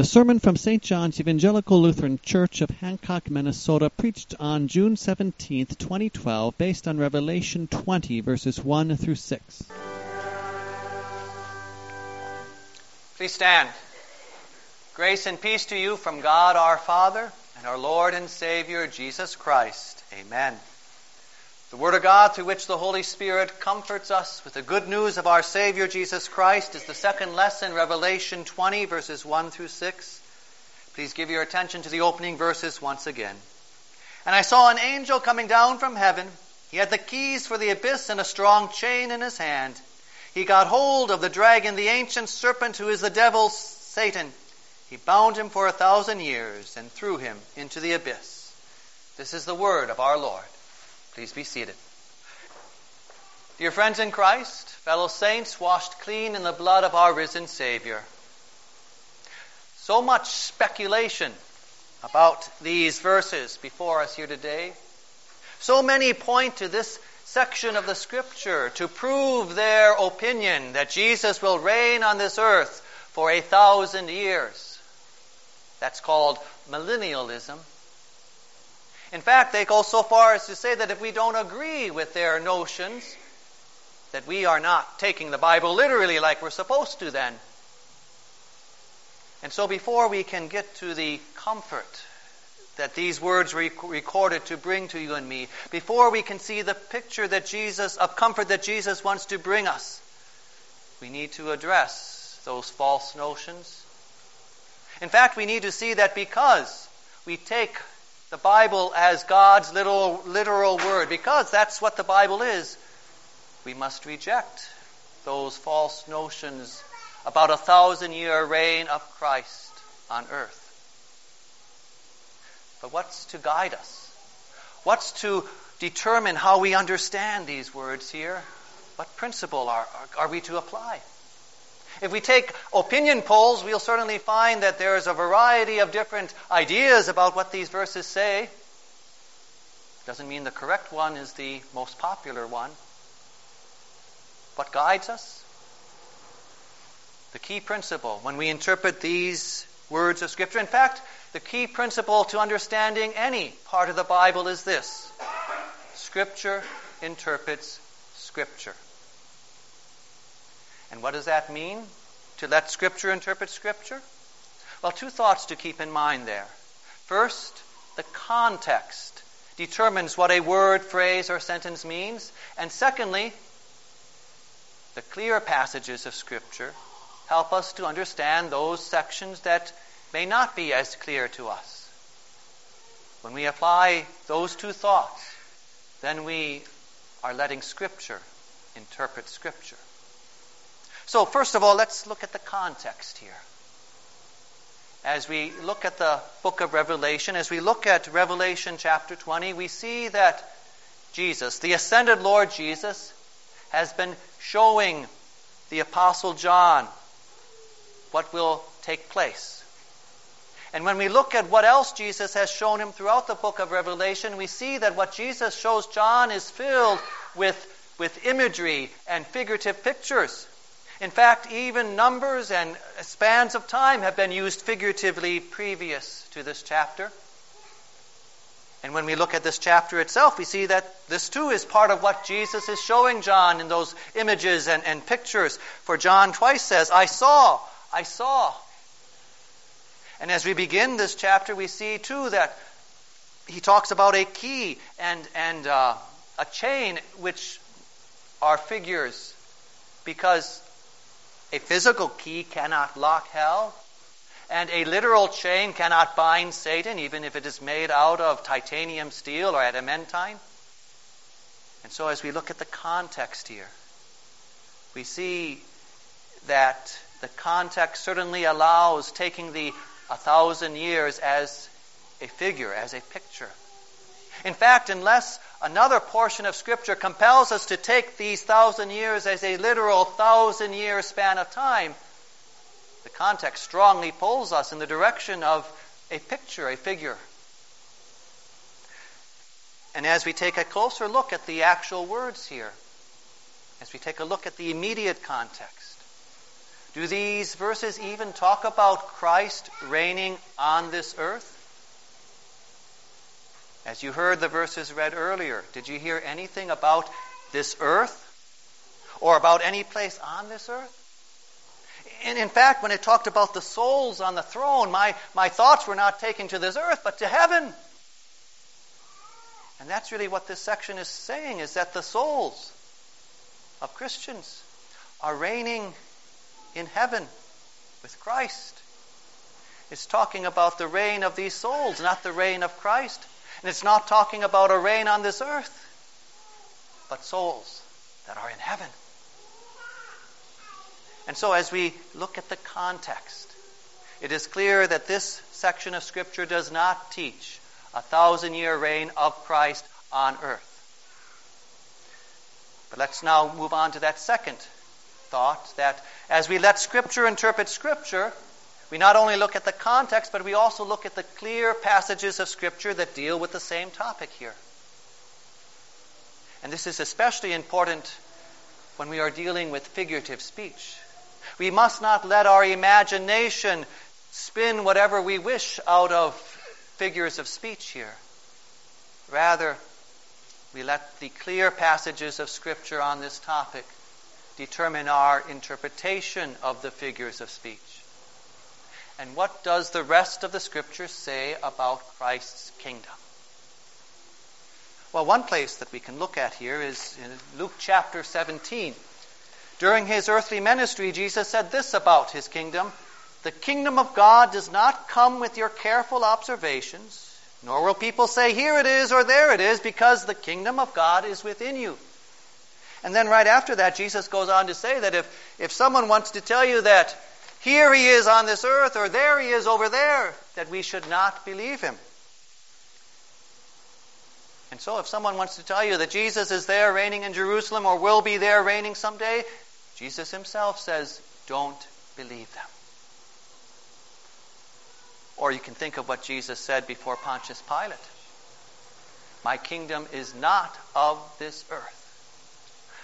The sermon from St. John's Evangelical Lutheran Church of Hancock, Minnesota, preached on June 17, 2012, based on Revelation 20, verses 1 through 6. Please stand. Grace and peace to you from God our Father and our Lord and Savior Jesus Christ. Amen. The Word of God, through which the Holy Spirit comforts us with the good news of our Savior Jesus Christ, is the second lesson, Revelation 20, verses 1 through 6. Please give your attention to the opening verses once again. And I saw an angel coming down from heaven. He had the keys for the abyss and a strong chain in his hand. He got hold of the dragon, the ancient serpent who is the devil, Satan. He bound him for a thousand years and threw him into the abyss. This is the word of our Lord. Please be seated. Dear friends in Christ, fellow saints washed clean in the blood of our risen Savior. So much speculation about these verses before us here today. So many point to this section of the scripture to prove their opinion that Jesus will reign on this earth for a thousand years. That's called millennialism. In fact, they go so far as to say that if we don't agree with their notions, that we are not taking the Bible literally like we're supposed to then. And so before we can get to the comfort that these words were recorded to bring to you and me, before we can see the picture that Jesus, of comfort that Jesus wants to bring us, we need to address those false notions. In fact, we need to see that because we take the Bible as God's literal, literal word, because that's what the Bible is, we must reject those false notions about a thousand year reign of Christ on earth. But what's to guide us? What's to determine how we understand these words here? What principle are, are, are we to apply? If we take opinion polls, we'll certainly find that there's a variety of different ideas about what these verses say. Doesn't mean the correct one is the most popular one. What guides us? The key principle when we interpret these words of Scripture. In fact, the key principle to understanding any part of the Bible is this Scripture interprets Scripture. And what does that mean? To let Scripture interpret Scripture? Well, two thoughts to keep in mind there. First, the context determines what a word, phrase, or sentence means. And secondly, the clear passages of Scripture help us to understand those sections that may not be as clear to us. When we apply those two thoughts, then we are letting Scripture interpret Scripture. So, first of all, let's look at the context here. As we look at the book of Revelation, as we look at Revelation chapter 20, we see that Jesus, the ascended Lord Jesus, has been showing the Apostle John what will take place. And when we look at what else Jesus has shown him throughout the book of Revelation, we see that what Jesus shows John is filled with, with imagery and figurative pictures. In fact, even numbers and spans of time have been used figuratively previous to this chapter. And when we look at this chapter itself, we see that this too is part of what Jesus is showing John in those images and, and pictures. For John twice says, I saw, I saw. And as we begin this chapter, we see too that he talks about a key and, and uh, a chain, which are figures, because a physical key cannot lock hell, and a literal chain cannot bind Satan, even if it is made out of titanium steel or adamantine. And so, as we look at the context here, we see that the context certainly allows taking the a thousand years as a figure, as a picture. In fact, unless another portion of Scripture compels us to take these thousand years as a literal thousand year span of time, the context strongly pulls us in the direction of a picture, a figure. And as we take a closer look at the actual words here, as we take a look at the immediate context, Do these verses even talk about Christ reigning on this earth? As you heard the verses read earlier, did you hear anything about this earth or about any place on this earth? And in fact, when it talked about the souls on the throne, my, my thoughts were not taken to this earth, but to heaven. And that's really what this section is saying, is that the souls of Christians are reigning in heaven with Christ. It's talking about the reign of these souls, not the reign of Christ. And it's not talking about a reign on this earth, but souls that are in heaven. And so, as we look at the context, it is clear that this section of Scripture does not teach a thousand year reign of Christ on earth. But let's now move on to that second thought that as we let Scripture interpret Scripture, we not only look at the context, but we also look at the clear passages of Scripture that deal with the same topic here. And this is especially important when we are dealing with figurative speech. We must not let our imagination spin whatever we wish out of figures of speech here. Rather, we let the clear passages of Scripture on this topic determine our interpretation of the figures of speech. And what does the rest of the Scripture say about Christ's kingdom? Well, one place that we can look at here is in Luke chapter 17. During his earthly ministry, Jesus said this about his kingdom The kingdom of God does not come with your careful observations nor will people say, here it is or there it is, because the kingdom of God is within you. And then right after that, Jesus goes on to say that if, if someone wants to tell you that here he is on this earth or there he is over there, that we should not believe him. And so if someone wants to tell you that Jesus is there reigning in Jerusalem or will be there reigning someday, Jesus himself says, don't believe them. Or you can think of what Jesus said before Pontius Pilate My kingdom is not of this earth.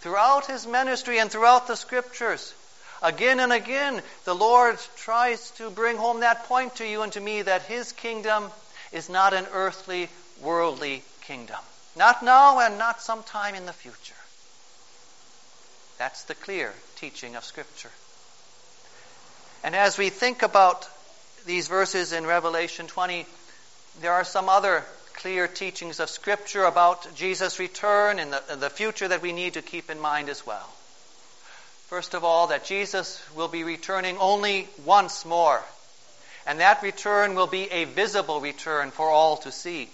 Throughout his ministry and throughout the scriptures, again and again, the Lord tries to bring home that point to you and to me that his kingdom is not an earthly, worldly kingdom. Not now and not sometime in the future. That's the clear teaching of Scripture. And as we think about these verses in Revelation 20, there are some other clear teachings of Scripture about Jesus' return and the, the future that we need to keep in mind as well. First of all, that Jesus will be returning only once more. And that return will be a visible return for all to see.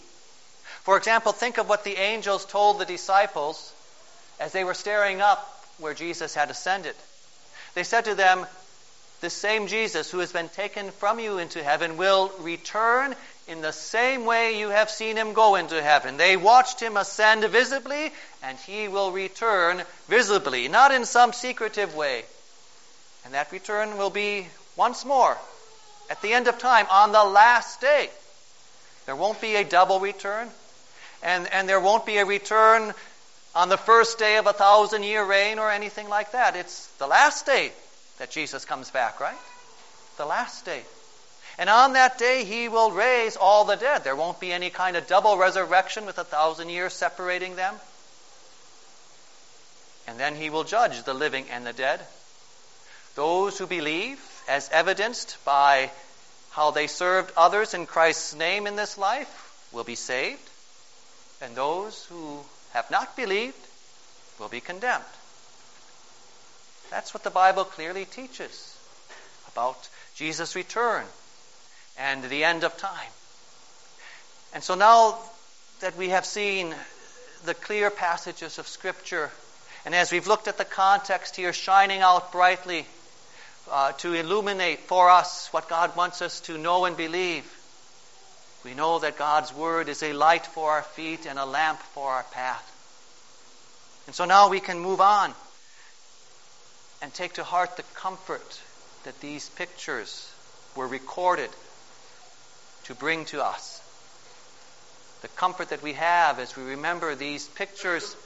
For example, think of what the angels told the disciples as they were staring up where Jesus had ascended. They said to them, the same Jesus who has been taken from you into heaven will return in the same way you have seen him go into heaven. They watched him ascend visibly, and he will return visibly, not in some secretive way. And that return will be once more at the end of time, on the last day. There won't be a double return, and, and there won't be a return on the first day of a thousand year reign or anything like that. It's the last day that Jesus comes back, right? The last day. And on that day, he will raise all the dead. There won't be any kind of double resurrection with a thousand years separating them. And then he will judge the living and the dead. Those who believe, as evidenced by how they served others in Christ's name in this life, will be saved. And those who have not believed will be condemned. That's what the Bible clearly teaches about Jesus' return and the end of time. And so now that we have seen the clear passages of Scripture, and as we've looked at the context here shining out brightly uh, to illuminate for us what God wants us to know and believe, we know that God's Word is a light for our feet and a lamp for our path. And so now we can move on and take to heart the comfort that these pictures were recorded to bring to us. The comfort that we have as we remember these pictures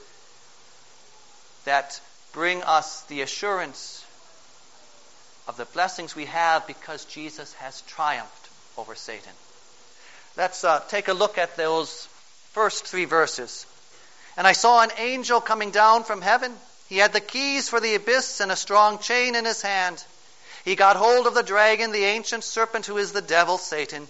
that bring us the assurance of the blessings we have because Jesus has triumphed over Satan. Let's uh, take a look at those first three verses. And I saw an angel coming down from heaven. He had the keys for the abyss and a strong chain in his hand. He got hold of the dragon, the ancient serpent who is the devil, Satan.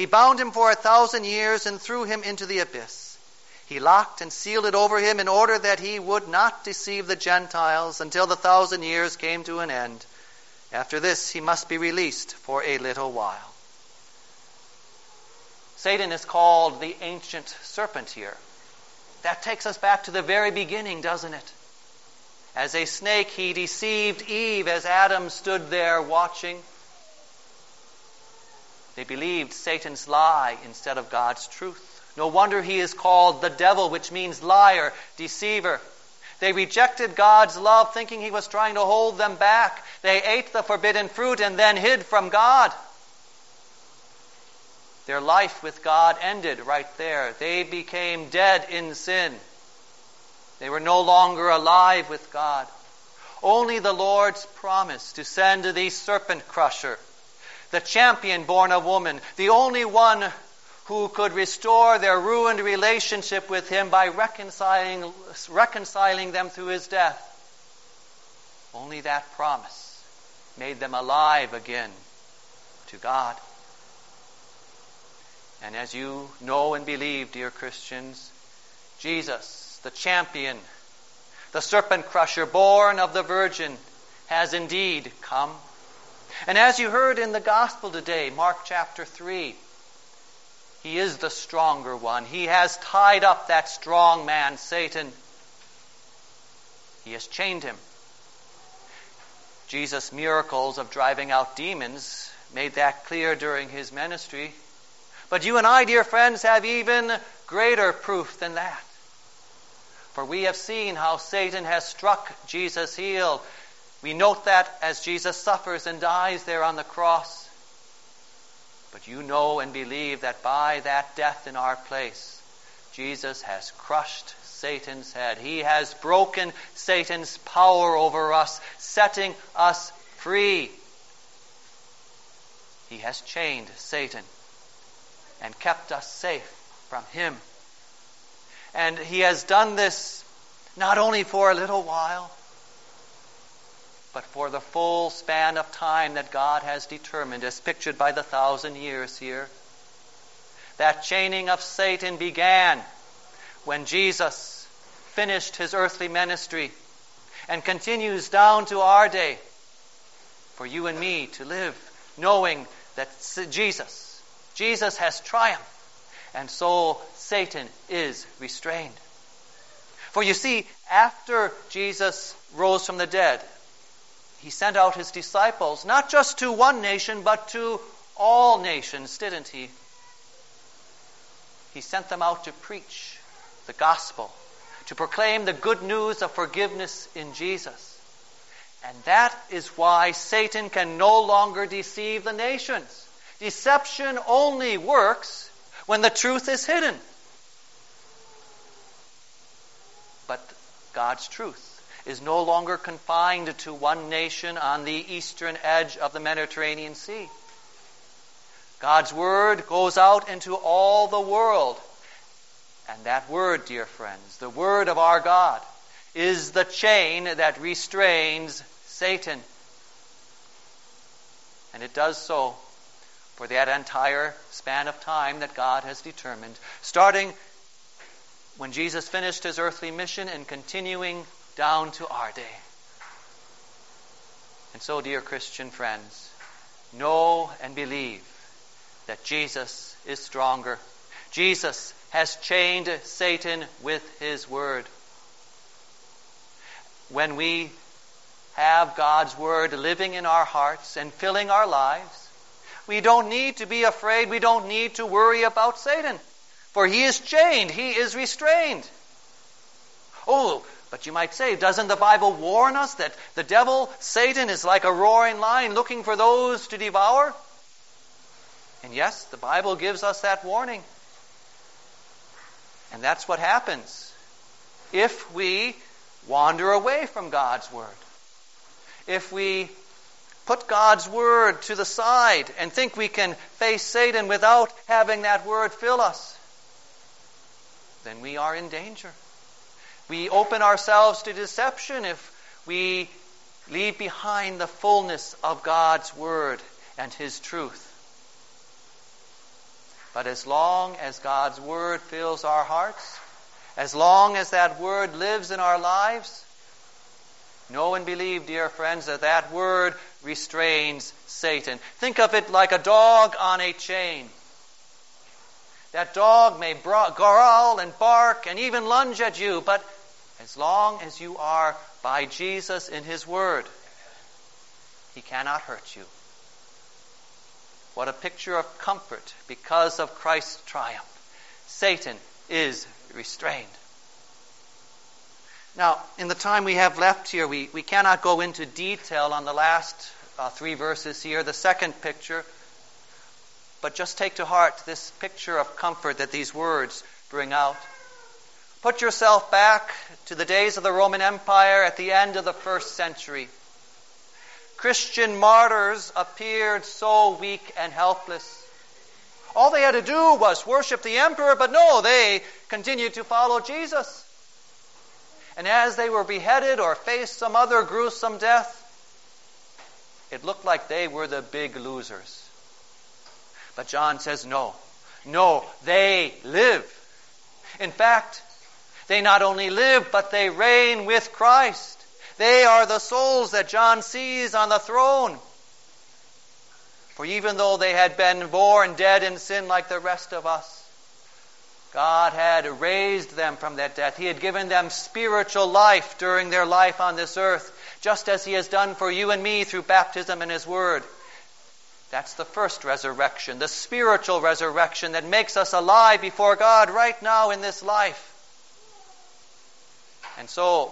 He bound him for a thousand years and threw him into the abyss. He locked and sealed it over him in order that he would not deceive the Gentiles until the thousand years came to an end. After this, he must be released for a little while. Satan is called the ancient serpent here. That takes us back to the very beginning, doesn't it? As a snake, he deceived Eve as Adam stood there watching. They believed Satan's lie instead of God's truth. No wonder he is called the devil, which means liar, deceiver. They rejected God's love, thinking he was trying to hold them back. They ate the forbidden fruit and then hid from God. Their life with God ended right there. They became dead in sin. They were no longer alive with God. Only the Lord's promise to send the serpent crusher, the champion born of woman, the only one who could restore their ruined relationship with him by reconciling, reconciling them through his death. Only that promise made them alive again to God. And as you know and believe, dear Christians, Jesus, the champion, the serpent crusher, born of the Virgin, has indeed come. And as you heard in the Gospel today, Mark chapter 3, he is the stronger one. He has tied up that strong man, Satan. He has chained him. Jesus' miracles of driving out demons made that clear during his ministry. But you and I, dear friends, have even greater proof than that. For we have seen how Satan has struck Jesus' heel. We note that as Jesus suffers and dies there on the cross. But you know and believe that by that death in our place, Jesus has crushed Satan's head. He has broken Satan's power over us, setting us free. He has chained Satan and kept us safe from him. And he has done this not only for a little while, but for the full span of time that God has determined, as pictured by the thousand years here. That chaining of Satan began when Jesus finished his earthly ministry and continues down to our day for you and me to live knowing that Jesus Jesus has triumphed, and so Satan is restrained. For you see, after Jesus rose from the dead, he sent out his disciples, not just to one nation, but to all nations, didn't he? He sent them out to preach the gospel, to proclaim the good news of forgiveness in Jesus. And that is why Satan can no longer deceive the nations. Deception only works when the truth is hidden. But God's truth is no longer confined to one nation on the eastern edge of the Mediterranean Sea. God's word goes out into all the world. And that word, dear friends, the word of our God, is the chain that restrains Satan. And it does so for that entire span of time that God has determined, starting when Jesus finished his earthly mission and continuing down to our day. And so, dear Christian friends, know and believe that Jesus is stronger. Jesus has chained Satan with his word. When we have God's word living in our hearts and filling our lives, we don't need to be afraid. We don't need to worry about Satan. For he is chained. He is restrained. Oh, but you might say, doesn't the Bible warn us that the devil, Satan, is like a roaring lion looking for those to devour? And yes, the Bible gives us that warning. And that's what happens if we wander away from God's Word. If we put God's word to the side and think we can face Satan without having that word fill us, then we are in danger. We open ourselves to deception if we leave behind the fullness of God's word and his truth. But as long as God's word fills our hearts, as long as that word lives in our lives, know and believe, dear friends, that that word restrains Satan. Think of it like a dog on a chain. That dog may growl and bark and even lunge at you, but as long as you are by Jesus in His Word, He cannot hurt you. What a picture of comfort because of Christ's triumph. Satan is restrained. Now, in the time we have left here, we, we cannot go into detail on the last uh, three verses here, the second picture, but just take to heart this picture of comfort that these words bring out. Put yourself back to the days of the Roman Empire at the end of the first century. Christian martyrs appeared so weak and helpless. All they had to do was worship the emperor, but no, they continued to follow Jesus. And as they were beheaded or faced some other gruesome death, it looked like they were the big losers. But John says, no, no, they live. In fact, they not only live, but they reign with Christ. They are the souls that John sees on the throne. For even though they had been born dead in sin like the rest of us, God had raised them from that death. He had given them spiritual life during their life on this earth, just as He has done for you and me through baptism and His Word. That's the first resurrection, the spiritual resurrection that makes us alive before God right now in this life. And so,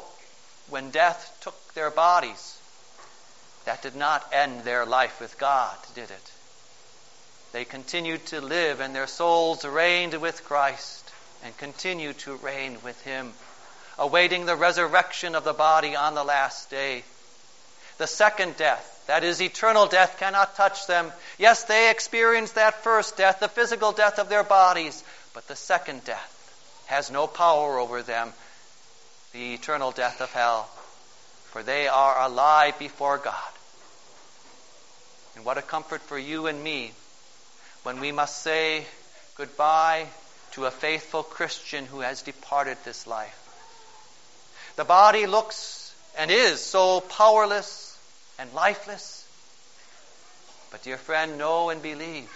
when death took their bodies, that did not end their life with God, did it? They continued to live, and their souls reigned with Christ and continue to reign with Him, awaiting the resurrection of the body on the last day. The second death, that is eternal death, cannot touch them. Yes, they experienced that first death, the physical death of their bodies, but the second death has no power over them the eternal death of hell, for they are alive before God. And what a comfort for you and me when we must say goodbye to a faithful Christian who has departed this life. The body looks and is so powerless and lifeless. But, dear friend, know and believe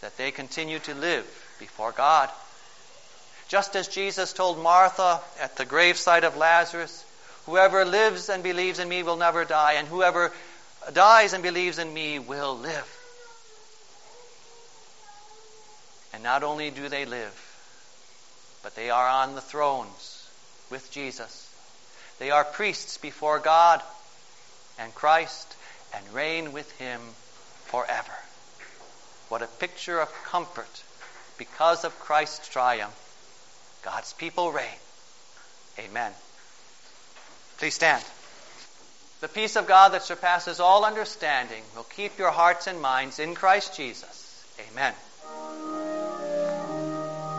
that they continue to live before God. Just as Jesus told Martha at the graveside of Lazarus, whoever lives and believes in me will never die, and whoever dies and believes in me will live. And not only do they live, but they are on the thrones with Jesus. They are priests before God and Christ and reign with Him forever. What a picture of comfort because of Christ's triumph God's people reign. Amen. Please stand. The peace of God that surpasses all understanding will keep your hearts and minds in Christ Jesus. Amen.